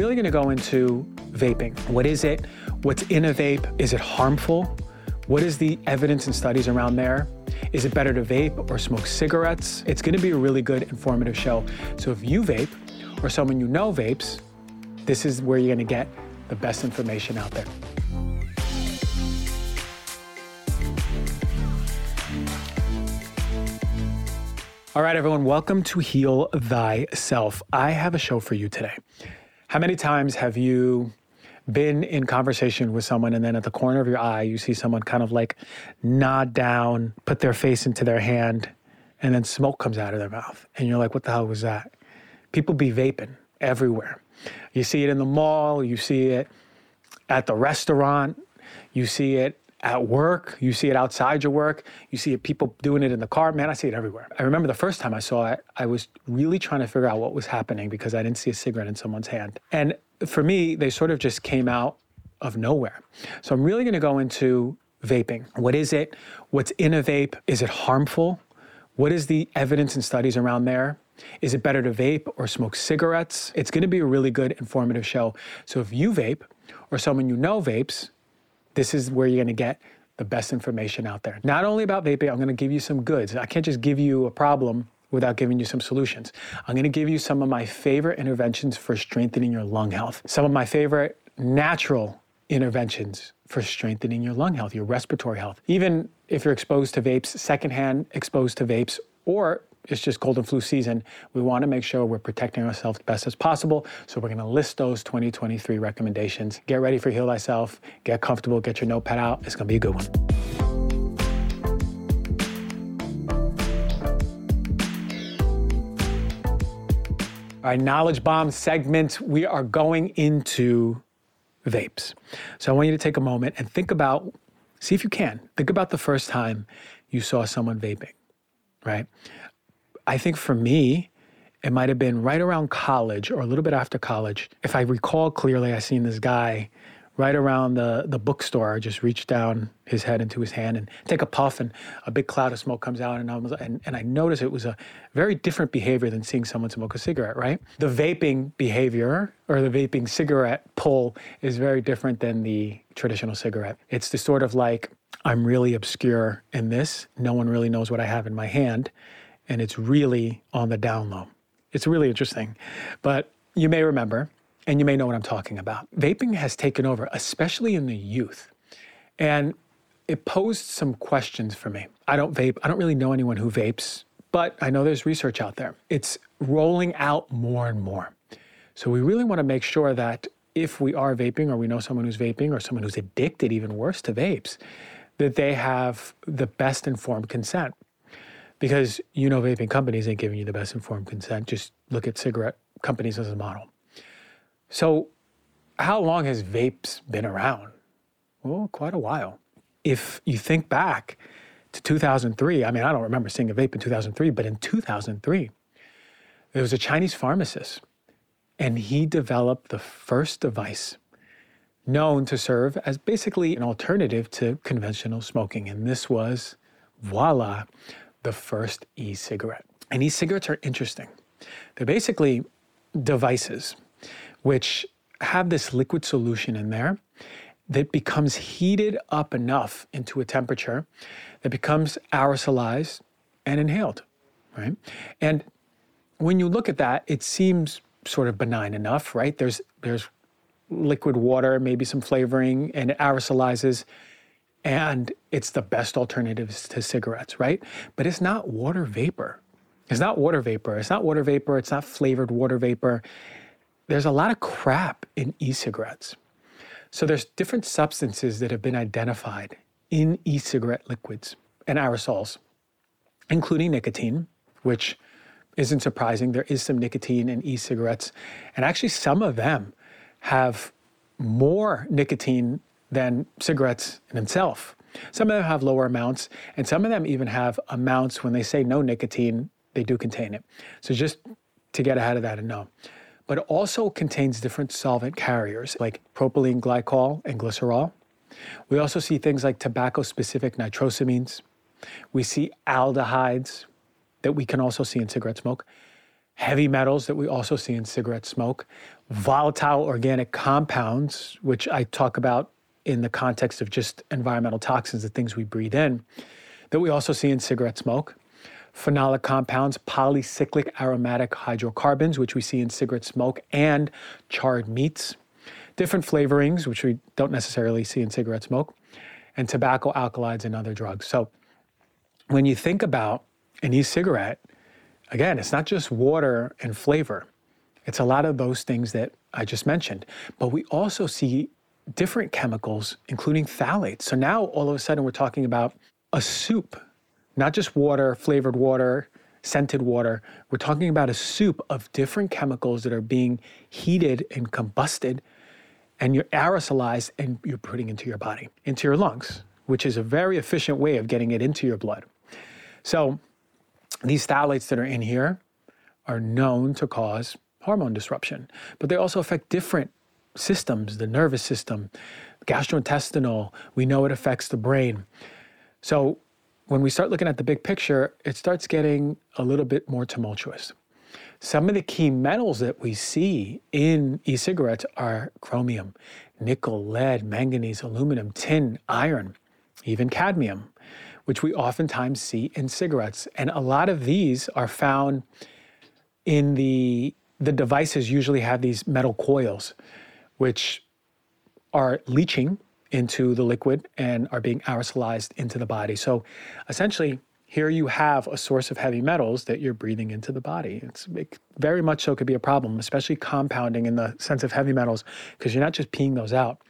really going to go into vaping. What is it? What's in a vape? Is it harmful? What is the evidence and studies around there? Is it better to vape or smoke cigarettes? It's going to be a really good informative show. So if you vape or someone you know vapes, this is where you're going to get the best information out there. All right, everyone, welcome to Heal Thyself. I have a show for you today. How many times have you been in conversation with someone and then at the corner of your eye, you see someone kind of like nod down, put their face into their hand, and then smoke comes out of their mouth? And you're like, what the hell was that? People be vaping everywhere. You see it in the mall, you see it at the restaurant, you see it at work, you see it outside your work, you see it, people doing it in the car. Man, I see it everywhere. I remember the first time I saw it, I was really trying to figure out what was happening because I didn't see a cigarette in someone's hand. And for me, they sort of just came out of nowhere. So I'm really going to go into vaping. What is it? What's in a vape? Is it harmful? What is the evidence and studies around there? Is it better to vape or smoke cigarettes? It's going to be a really good informative show. So if you vape or someone you know vapes, this is where you're going to get the best information out there. Not only about vaping, I'm going to give you some goods. I can't just give you a problem without giving you some solutions. I'm going to give you some of my favorite interventions for strengthening your lung health, some of my favorite natural interventions for strengthening your lung health, your respiratory health. Even if you're exposed to vapes, secondhand exposed to vapes, or it's just cold and flu season, we want to make sure we're protecting ourselves best as possible. So we're going to list those 2023 recommendations. Get ready for Heal Thyself. Get comfortable. Get your notepad out. It's going to be a good one. All right, knowledge bomb segment. We are going into vapes. So I want you to take a moment and think about, see if you can, think about the first time you saw someone vaping, right? I think for me, it might have been right around college or a little bit after college. If I recall clearly, I seen this guy right around the, the bookstore just reach down his head into his hand and take a puff and a big cloud of smoke comes out and I, was, and, and I noticed it was a very different behavior than seeing someone smoke a cigarette, right? The vaping behavior or the vaping cigarette pull is very different than the traditional cigarette. It's the sort of like, I'm really obscure in this. No one really knows what I have in my hand. And it's really on the down low. It's really interesting. But you may remember and you may know what I'm talking about. Vaping has taken over, especially in the youth. And it posed some questions for me. I don't vape, I don't really know anyone who vapes, but I know there's research out there. It's rolling out more and more. So we really want to make sure that if we are vaping or we know someone who's vaping or someone who's addicted, even worse, to vapes, that they have the best informed consent. Because you know, vaping companies ain't giving you the best informed consent. Just look at cigarette companies as a model. So, how long has vapes been around? Well, quite a while. If you think back to 2003, I mean, I don't remember seeing a vape in 2003, but in 2003, there was a Chinese pharmacist, and he developed the first device known to serve as basically an alternative to conventional smoking. And this was, voila, the first e cigarette. And e cigarettes are interesting. They're basically devices which have this liquid solution in there that becomes heated up enough into a temperature that becomes aerosolized and inhaled, right? And when you look at that, it seems sort of benign enough, right? There's there's liquid water, maybe some flavoring, and it aerosolizes, and it's the best alternatives to cigarettes, right? But it's not water vapor. It's not water vapor. It's not water vapor. It's not flavored water vapor there's a lot of crap in e-cigarettes. So there's different substances that have been identified in e-cigarette liquids and aerosols, including nicotine, which isn't surprising. There is some nicotine in e-cigarettes, and actually some of them have more nicotine than cigarettes in itself. Some of them have lower amounts, and some of them even have amounts when they say no nicotine, they do contain it. So just to get ahead of that and know but it also contains different solvent carriers like propylene glycol and glycerol. We also see things like tobacco specific nitrosamines. We see aldehydes that we can also see in cigarette smoke. heavy metals that we also see in cigarette smoke, volatile organic compounds, which I talk about in the context of just environmental toxins, the things we breathe in, that we also see in cigarette smoke. Phenolic compounds, polycyclic aromatic hydrocarbons, which we see in cigarette smoke, and charred meats. Different flavorings, which we don't necessarily see in cigarette smoke, and tobacco alkaloids and other drugs. So when you think about an e cigarette, again, it's not just water and flavor, it's a lot of those things that I just mentioned. But we also see different chemicals, including phthalates. So now all of a sudden we're talking about a soup, not just water, flavored water, scented water. We're talking about a soup of different chemicals that are being heated and combusted, and you're aerosolized and you're putting into your body, into your lungs, which is a very efficient way of getting it into your blood. So these phthalates that are in here are known to cause hormone disruption, but they also affect different systems, the nervous system, gastrointestinal. We know it affects the brain. So when we start looking at the big picture, it starts getting a little bit more tumultuous. Some of the key metals that we see in e cigarettes are chromium, nickel, lead, manganese, aluminum, tin, iron, even cadmium, which we oftentimes see in cigarettes. And a lot of these are found in the, the devices, usually have these metal coils which are leaching into the liquid and are being aerosolized into the body. So essentially, here you have a source of heavy metals that you're breathing into the body. It's it very much so could be a problem, especially compounding in the sense of heavy metals, because you're not just peeing those out.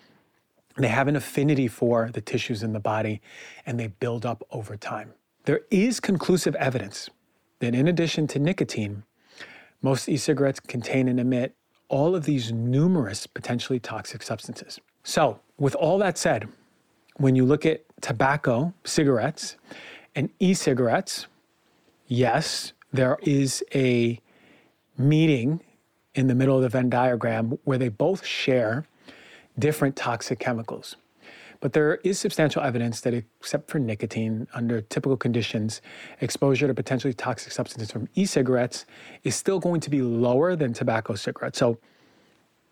They have an affinity for the tissues in the body and they build up over time. There is conclusive evidence that in addition to nicotine, most e cigarettes contain and emit all of these numerous potentially toxic substances. So, with all that said, when you look at tobacco, cigarettes, and e cigarettes, yes, there is a meeting in the middle of the Venn diagram where they both share different toxic chemicals. But there is substantial evidence that, except for nicotine, under typical conditions, exposure to potentially toxic substances from e cigarettes is still going to be lower than tobacco cigarettes. So,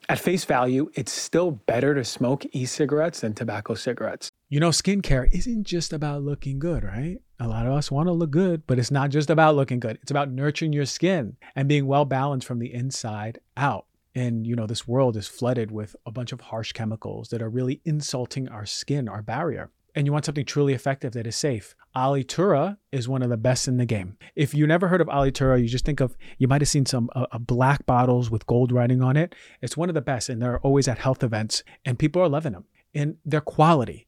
at face value, it's still better to smoke e cigarettes than tobacco cigarettes. You know, skincare isn't just about looking good, right? A lot of us want to look good, but it's not just about looking good. It's about nurturing your skin and being well balanced from the inside out. And, you know, this world is flooded with a bunch of harsh chemicals that are really insulting our skin, our barrier. And you want something truly effective that is safe. Alitura is one of the best in the game. If you never heard of Alitura, you just think of, you might have seen some uh, uh, black bottles with gold writing on it. It's one of the best, and they're always at health events, and people are loving them. And their quality.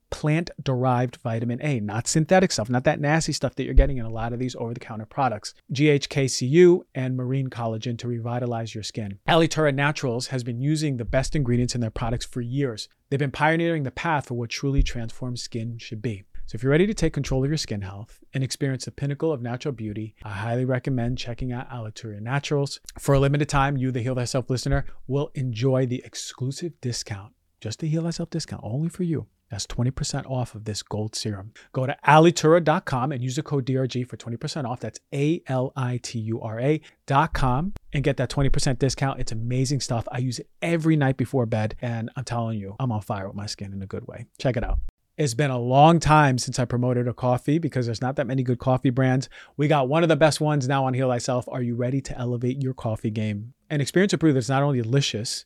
plant derived vitamin A, not synthetic stuff, not that nasty stuff that you're getting in a lot of these over the counter products. GHKCU and marine collagen to revitalize your skin. Alitura Naturals has been using the best ingredients in their products for years. They've been pioneering the path for what truly transformed skin should be. So if you're ready to take control of your skin health and experience the pinnacle of natural beauty, I highly recommend checking out Alitura Naturals. For a limited time, you, the Heal Thyself listener, will enjoy the exclusive discount, just the Heal Thyself discount, only for you. That's 20% off of this gold serum. Go to alitura.com and use the code DRG for 20% off. That's A L I T U R A.com and get that 20% discount. It's amazing stuff. I use it every night before bed, and I'm telling you, I'm on fire with my skin in a good way. Check it out. It's been a long time since I promoted a coffee because there's not that many good coffee brands. We got one of the best ones now on Heal Thyself. Are you ready to elevate your coffee game? And experience a brew that's not only delicious,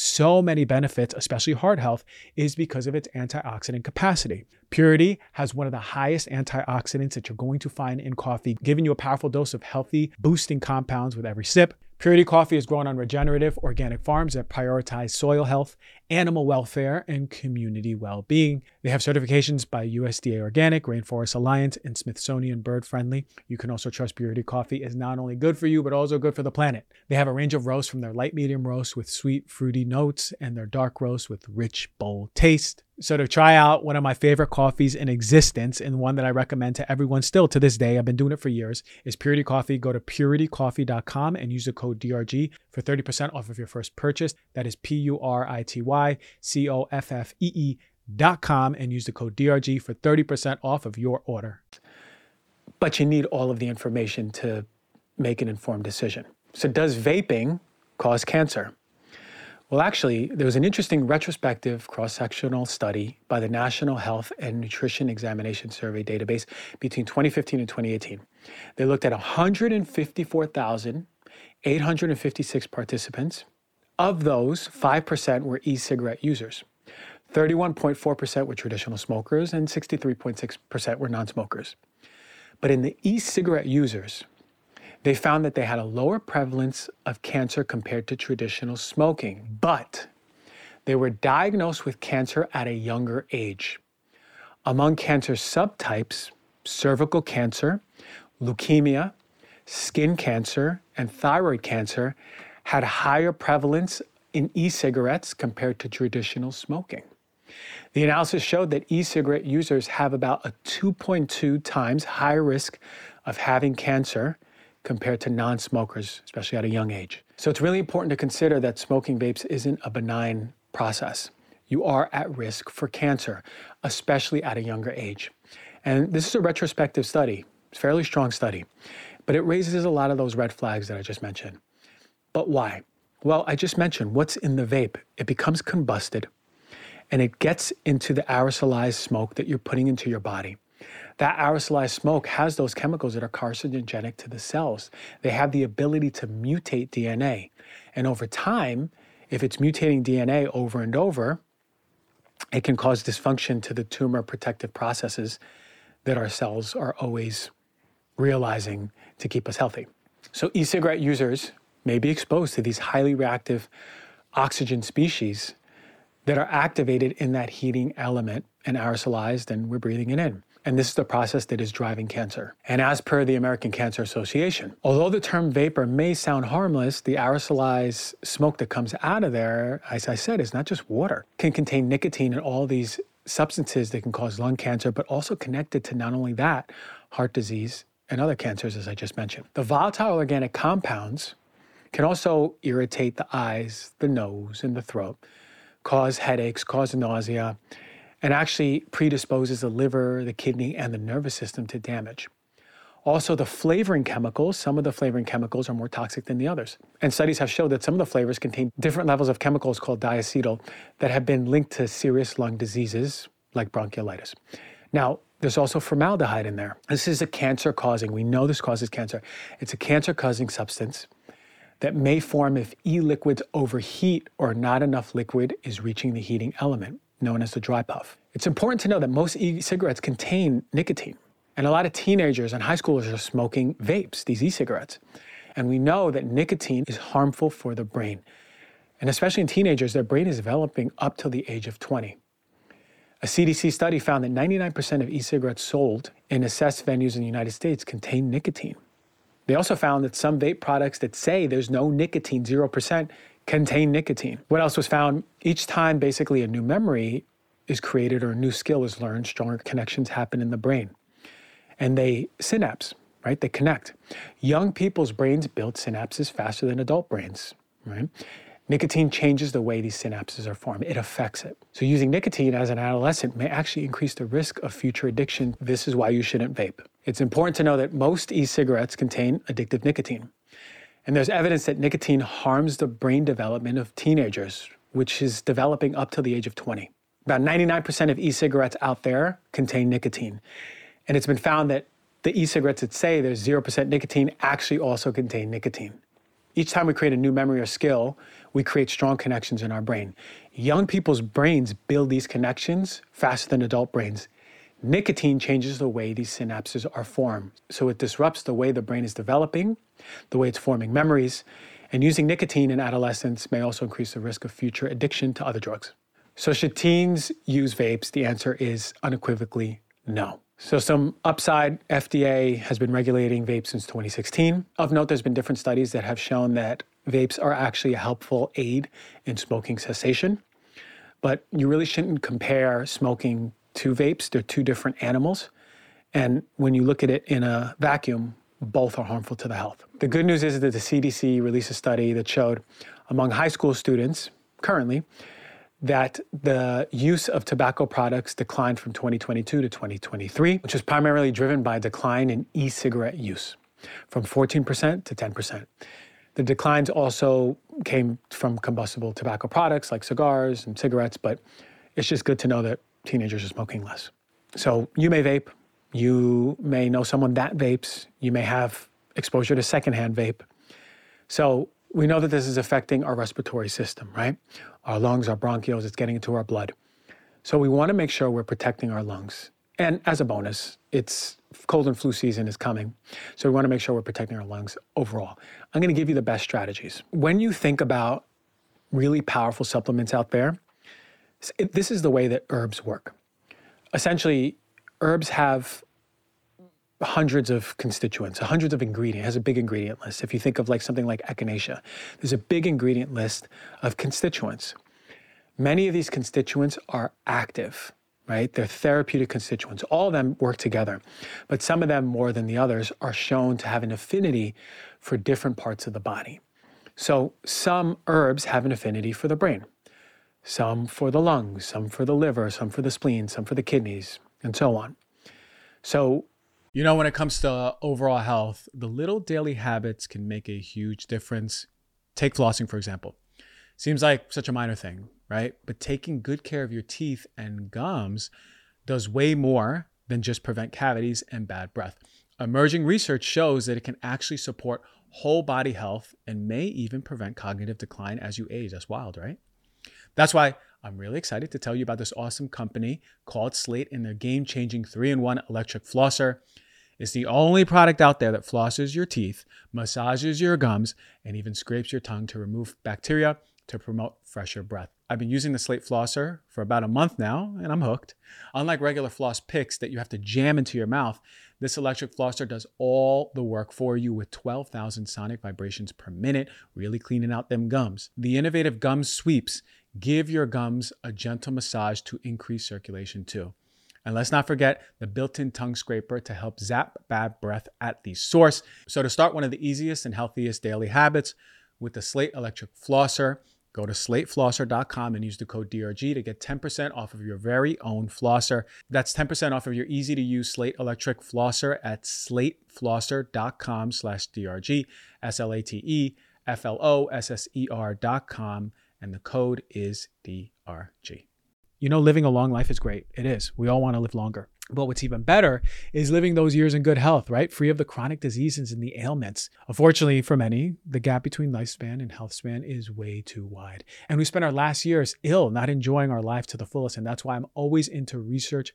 so many benefits, especially heart health, is because of its antioxidant capacity. Purity has one of the highest antioxidants that you're going to find in coffee, giving you a powerful dose of healthy, boosting compounds with every sip. Purity Coffee is grown on regenerative organic farms that prioritize soil health, animal welfare, and community well being. They have certifications by USDA Organic, Rainforest Alliance, and Smithsonian Bird Friendly. You can also trust Purity Coffee is not only good for you, but also good for the planet. They have a range of roasts from their light medium roast with sweet, fruity notes and their dark roast with rich, bold taste. So, to try out one of my favorite coffees in existence and one that I recommend to everyone still to this day, I've been doing it for years, is Purity Coffee. Go to puritycoffee.com and use the code DRG for 30% off of your first purchase. That is P U R I T Y C O F F E E dot com and use the code DRG for 30% off of your order. But you need all of the information to make an informed decision. So, does vaping cause cancer? Well, actually, there was an interesting retrospective cross sectional study by the National Health and Nutrition Examination Survey database between 2015 and 2018. They looked at 154,856 participants. Of those, 5% were e cigarette users. 31.4% were traditional smokers, and 63.6% were non smokers. But in the e cigarette users, they found that they had a lower prevalence of cancer compared to traditional smoking, but they were diagnosed with cancer at a younger age. Among cancer subtypes, cervical cancer, leukemia, skin cancer, and thyroid cancer had higher prevalence in e cigarettes compared to traditional smoking. The analysis showed that e cigarette users have about a 2.2 times higher risk of having cancer compared to non smokers, especially at a young age. So it's really important to consider that smoking vapes isn't a benign process. You are at risk for cancer, especially at a younger age. And this is a retrospective study, it's a fairly strong study, but it raises a lot of those red flags that I just mentioned. But why? Well, I just mentioned what's in the vape. It becomes combusted and it gets into the aerosolized smoke that you're putting into your body. That aerosolized smoke has those chemicals that are carcinogenic to the cells. They have the ability to mutate DNA. And over time, if it's mutating DNA over and over, it can cause dysfunction to the tumor protective processes that our cells are always realizing to keep us healthy. So, e cigarette users may be exposed to these highly reactive oxygen species that are activated in that heating element and aerosolized, and we're breathing it in. And this is the process that is driving cancer. And as per the American Cancer Association, although the term vapor may sound harmless, the aerosolized smoke that comes out of there, as I said, is not just water, it can contain nicotine and all these substances that can cause lung cancer, but also connected to not only that, heart disease and other cancers, as I just mentioned. The volatile organic compounds can also irritate the eyes, the nose, and the throat cause headaches, cause nausea, and actually predisposes the liver, the kidney, and the nervous system to damage. Also, the flavoring chemicals, some of the flavoring chemicals are more toxic than the others. And studies have showed that some of the flavors contain different levels of chemicals called diacetyl that have been linked to serious lung diseases like bronchiolitis. Now, there's also formaldehyde in there. This is a cancer causing, we know this causes cancer. It's a cancer causing substance that may form if e liquids overheat or not enough liquid is reaching the heating element, known as the dry puff. It's important to know that most e cigarettes contain nicotine. And a lot of teenagers and high schoolers are smoking vapes, these e cigarettes. And we know that nicotine is harmful for the brain. And especially in teenagers, their brain is developing up till the age of 20. A CDC study found that 99% of e cigarettes sold in assessed venues in the United States contain nicotine. They also found that some vape products that say there's no nicotine, 0%, contain nicotine. What else was found? Each time basically a new memory is created or a new skill is learned, stronger connections happen in the brain. And they synapse, right? They connect. Young people's brains build synapses faster than adult brains, right? Nicotine changes the way these synapses are formed. It affects it. So, using nicotine as an adolescent may actually increase the risk of future addiction. This is why you shouldn't vape. It's important to know that most e cigarettes contain addictive nicotine. And there's evidence that nicotine harms the brain development of teenagers, which is developing up to the age of 20. About 99% of e cigarettes out there contain nicotine. And it's been found that the e cigarettes that say there's 0% nicotine actually also contain nicotine. Each time we create a new memory or skill, we create strong connections in our brain. Young people's brains build these connections faster than adult brains. Nicotine changes the way these synapses are formed. So it disrupts the way the brain is developing, the way it's forming memories, and using nicotine in adolescence may also increase the risk of future addiction to other drugs. So, should teens use vapes? The answer is unequivocally no. So, some upside FDA has been regulating vapes since 2016. Of note, there's been different studies that have shown that vapes are actually a helpful aid in smoking cessation. But you really shouldn't compare smoking to vapes. They're two different animals. And when you look at it in a vacuum, both are harmful to the health. The good news is that the CDC released a study that showed among high school students currently that the use of tobacco products declined from 2022 to 2023, which was primarily driven by a decline in e cigarette use from 14% to 10%. The declines also came from combustible tobacco products like cigars and cigarettes, but it's just good to know that teenagers are smoking less. So you may vape, you may know someone that vapes, you may have exposure to secondhand vape. So we know that this is affecting our respiratory system, right? Our lungs, our bronchioles, it's getting into our blood. So we want to make sure we're protecting our lungs. And as a bonus, it's cold and flu season is coming. So we want to make sure we're protecting our lungs overall. I'm going to give you the best strategies. When you think about really powerful supplements out there, this is the way that herbs work. Essentially, herbs have hundreds of constituents, hundreds of ingredients, has a big ingredient list. If you think of like something like echinacea, there's a big ingredient list of constituents. Many of these constituents are active, right? They're therapeutic constituents. All of them work together, but some of them more than the others are shown to have an affinity for different parts of the body. So some herbs have an affinity for the brain, some for the lungs, some for the liver, some for the spleen, some for the kidneys, and so on. So you know, when it comes to overall health, the little daily habits can make a huge difference. Take flossing, for example. Seems like such a minor thing, right? But taking good care of your teeth and gums does way more than just prevent cavities and bad breath. Emerging research shows that it can actually support whole body health and may even prevent cognitive decline as you age. That's wild, right? That's why I'm really excited to tell you about this awesome company called Slate and their game changing 3 in 1 electric flosser. It's the only product out there that flosses your teeth, massages your gums, and even scrapes your tongue to remove bacteria to promote fresher breath. I've been using the Slate flosser for about a month now, and I'm hooked. Unlike regular floss picks that you have to jam into your mouth, this electric flosser does all the work for you with 12,000 sonic vibrations per minute, really cleaning out them gums. The innovative gum sweeps give your gums a gentle massage to increase circulation too. And let's not forget the built in tongue scraper to help zap bad breath at the source. So, to start one of the easiest and healthiest daily habits with the Slate Electric Flosser, go to slateflosser.com and use the code DRG to get 10% off of your very own flosser. That's 10% off of your easy to use Slate Electric Flosser at slateflosser.com slash DRG, S L A T E F L O S S E R.com, and the code is DRG. You know, living a long life is great. It is. We all want to live longer. But what's even better is living those years in good health, right? Free of the chronic diseases and the ailments. Unfortunately, for many, the gap between lifespan and health span is way too wide. And we spend our last years ill, not enjoying our life to the fullest. And that's why I'm always into research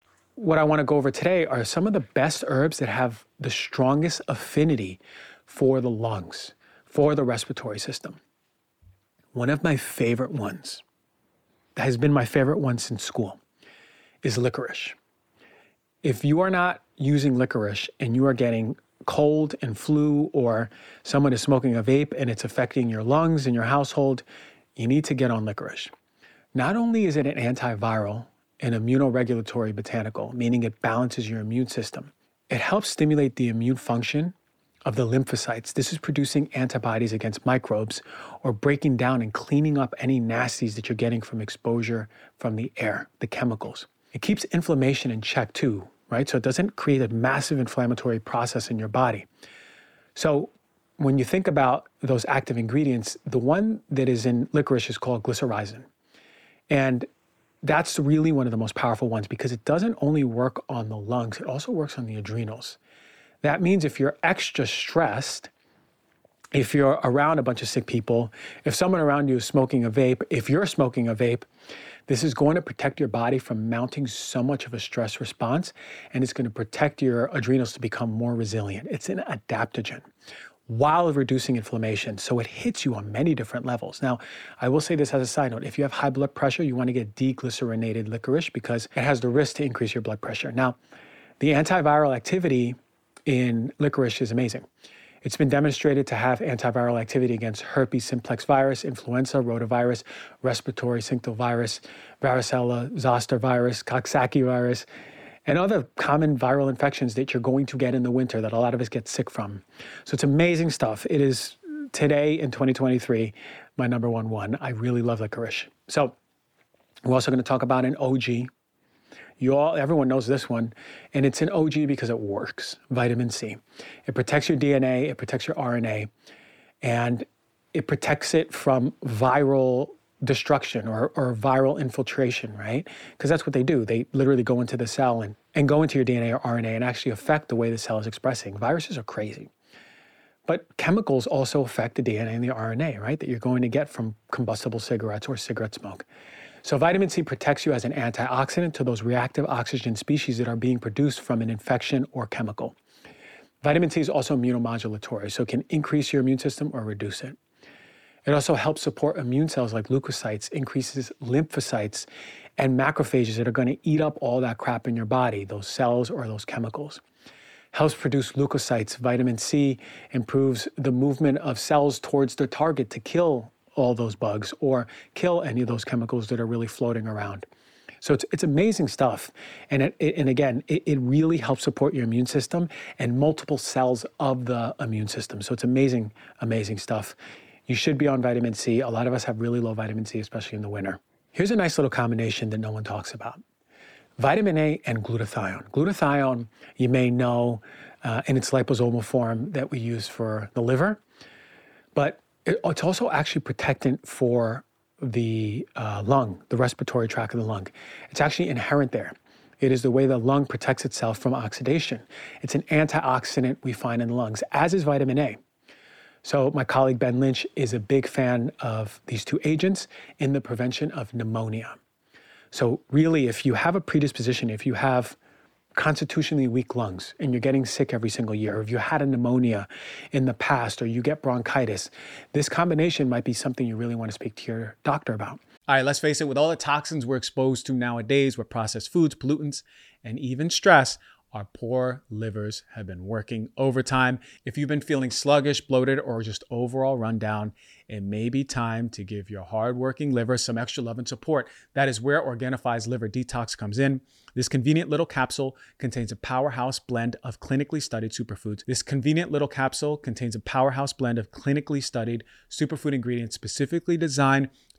what I want to go over today are some of the best herbs that have the strongest affinity for the lungs, for the respiratory system. One of my favorite ones, that has been my favorite one since school, is licorice. If you are not using licorice and you are getting cold and flu, or someone is smoking a vape and it's affecting your lungs in your household, you need to get on licorice. Not only is it an antiviral, an immunoregulatory botanical, meaning it balances your immune system. It helps stimulate the immune function of the lymphocytes. This is producing antibodies against microbes or breaking down and cleaning up any nasties that you're getting from exposure from the air, the chemicals. It keeps inflammation in check too, right? So it doesn't create a massive inflammatory process in your body. So when you think about those active ingredients, the one that is in licorice is called glycyrrhizin. And that's really one of the most powerful ones because it doesn't only work on the lungs, it also works on the adrenals. That means if you're extra stressed, if you're around a bunch of sick people, if someone around you is smoking a vape, if you're smoking a vape, this is going to protect your body from mounting so much of a stress response and it's going to protect your adrenals to become more resilient. It's an adaptogen while reducing inflammation. So it hits you on many different levels. Now, I will say this as a side note if you have high blood pressure, you want to get deglycerinated licorice because it has the risk to increase your blood pressure. Now, the antiviral activity in licorice is amazing. It's been demonstrated to have antiviral activity against herpes simplex virus, influenza, rotavirus, respiratory syncytial virus, varicella zoster virus, Coxsackie virus, and other common viral infections that you're going to get in the winter that a lot of us get sick from. So it's amazing stuff. It is today in 2023 my number one one. I really love licorice. So we're also going to talk about an OG. You all, everyone knows this one, and it's an OG because it works. Vitamin C. It protects your DNA. It protects your RNA, and it protects it from viral destruction or, or viral infiltration, right? Because that's what they do. They literally go into the cell and, and go into your DNA or RNA and actually affect the way the cell is expressing. Viruses are crazy. But chemicals also affect the DNA and the RNA, right? That you're going to get from combustible cigarettes or cigarette smoke. So, vitamin C protects you as an antioxidant to those reactive oxygen species that are being produced from an infection or chemical. Vitamin C is also immunomodulatory, so it can increase your immune system or reduce it. It also helps support immune cells like leukocytes, increases lymphocytes and macrophages that are going to eat up all that crap in your body, those cells or those chemicals. Helps produce leukocytes. Vitamin C improves the movement of cells towards their target to kill all those bugs or kill any of those chemicals that are really floating around. So it's, it's amazing stuff. And, it, it, and again, it, it really helps support your immune system and multiple cells of the immune system. So it's amazing, amazing stuff. You should be on vitamin C. A lot of us have really low vitamin C, especially in the winter. Here's a nice little combination that no one talks about vitamin A and glutathione. Glutathione, you may know uh, in its liposomal form that we use for the liver, but it, it's also actually protectant for the uh, lung, the respiratory tract of the lung. It's actually inherent there. It is the way the lung protects itself from oxidation. It's an antioxidant we find in the lungs, as is vitamin A. So, my colleague Ben Lynch is a big fan of these two agents in the prevention of pneumonia. So, really, if you have a predisposition, if you have constitutionally weak lungs and you're getting sick every single year, or if you had a pneumonia in the past or you get bronchitis, this combination might be something you really want to speak to your doctor about. All right, let's face it, with all the toxins we're exposed to nowadays with processed foods, pollutants, and even stress, our poor livers have been working overtime. If you've been feeling sluggish, bloated, or just overall rundown, it may be time to give your hardworking liver some extra love and support. That is where Organifi's Liver Detox comes in. This convenient little capsule contains a powerhouse blend of clinically studied superfoods. This convenient little capsule contains a powerhouse blend of clinically studied superfood ingredients specifically designed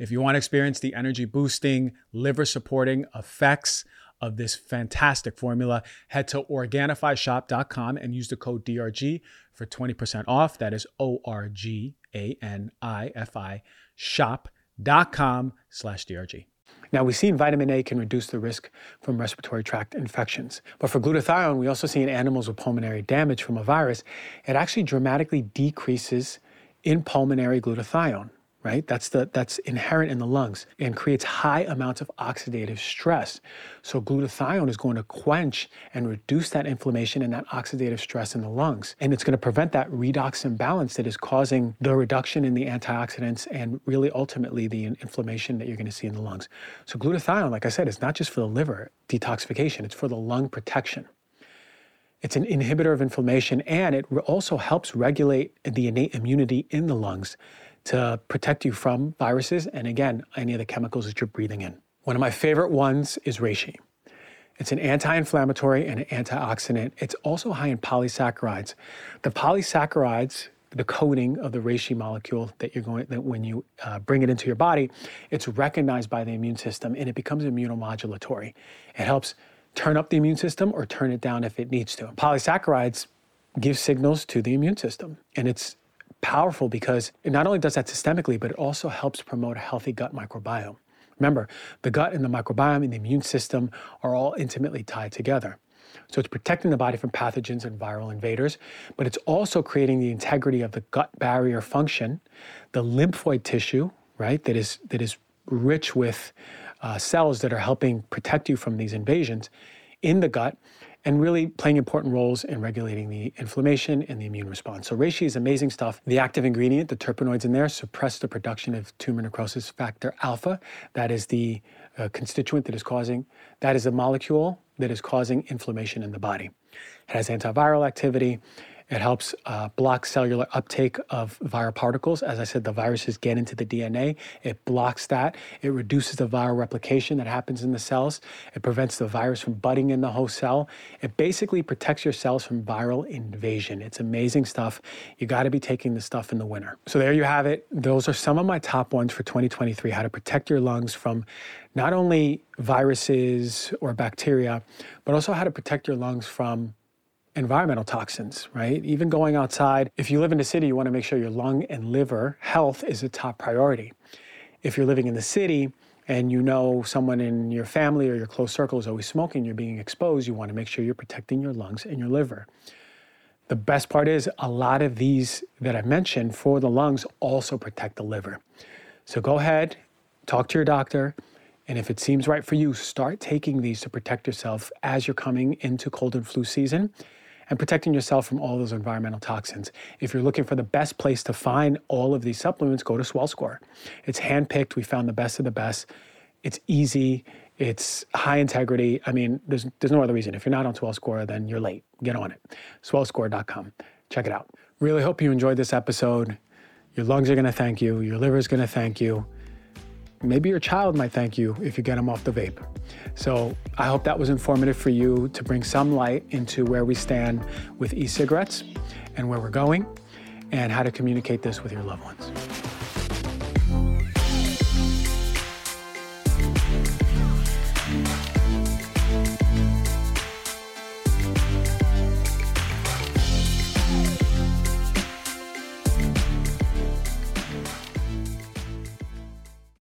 If you want to experience the energy boosting, liver supporting effects of this fantastic formula, head to organifishop.com and use the code DRG for 20% off. That is O R G A N I F I shop.com slash DRG. Now, we've seen vitamin A can reduce the risk from respiratory tract infections. But for glutathione, we also see in animals with pulmonary damage from a virus, it actually dramatically decreases in pulmonary glutathione right? That's the that's inherent in the lungs and creates high amounts of oxidative stress. So glutathione is going to quench and reduce that inflammation and that oxidative stress in the lungs. And it's going to prevent that redox imbalance that is causing the reduction in the antioxidants and really ultimately the inflammation that you're going to see in the lungs. So glutathione, like I said, is not just for the liver detoxification, it's for the lung protection. It's an inhibitor of inflammation and it also helps regulate the innate immunity in the lungs to protect you from viruses and, again, any of the chemicals that you're breathing in. One of my favorite ones is reishi. It's an anti inflammatory and an antioxidant. It's also high in polysaccharides. The polysaccharides, the coating of the reishi molecule that you're going that when you uh, bring it into your body, it's recognized by the immune system and it becomes immunomodulatory. It helps turn up the immune system or turn it down if it needs to. Polysaccharides give signals to the immune system, and it's powerful because it not only does that systemically, but it also helps promote a healthy gut microbiome. Remember, the gut and the microbiome and the immune system are all intimately tied together. So it's protecting the body from pathogens and viral invaders, but it's also creating the integrity of the gut barrier function, the lymphoid tissue, right, that is that is rich with uh, cells that are helping protect you from these invasions in the gut and really playing important roles in regulating the inflammation and the immune response. So reishi is amazing stuff. The active ingredient, the terpenoids in there, suppress the production of tumor necrosis factor alpha. That is the uh, constituent that is causing, that is a molecule that is causing inflammation in the body. It has antiviral activity. It helps uh, block cellular uptake of viral particles. As I said, the viruses get into the DNA. It blocks that. It reduces the viral replication that happens in the cells. It prevents the virus from budding in the host cell. It basically protects your cells from viral invasion. It's amazing stuff. You got to be taking this stuff in the winter. So there you have it. Those are some of my top ones for 2023 how to protect your lungs from not only viruses or bacteria, but also how to protect your lungs from environmental toxins, right? Even going outside, if you live in a city, you want to make sure your lung and liver health is a top priority. If you're living in the city and you know someone in your family or your close circle is always smoking, you're being exposed, you want to make sure you're protecting your lungs and your liver. The best part is a lot of these that I mentioned for the lungs also protect the liver. So go ahead, talk to your doctor, and if it seems right for you, start taking these to protect yourself as you're coming into cold and flu season and protecting yourself from all those environmental toxins. If you're looking for the best place to find all of these supplements, go to SwellScore. It's handpicked. We found the best of the best. It's easy. It's high integrity. I mean, there's there's no other reason. If you're not on SwellScore, then you're late. Get on it. Swellscore.com. Check it out. Really hope you enjoyed this episode. Your lungs are going to thank you. Your liver is going to thank you. Maybe your child might thank you if you get them off the vape. So I hope that was informative for you to bring some light into where we stand with e cigarettes and where we're going. and how to communicate this with your loved ones.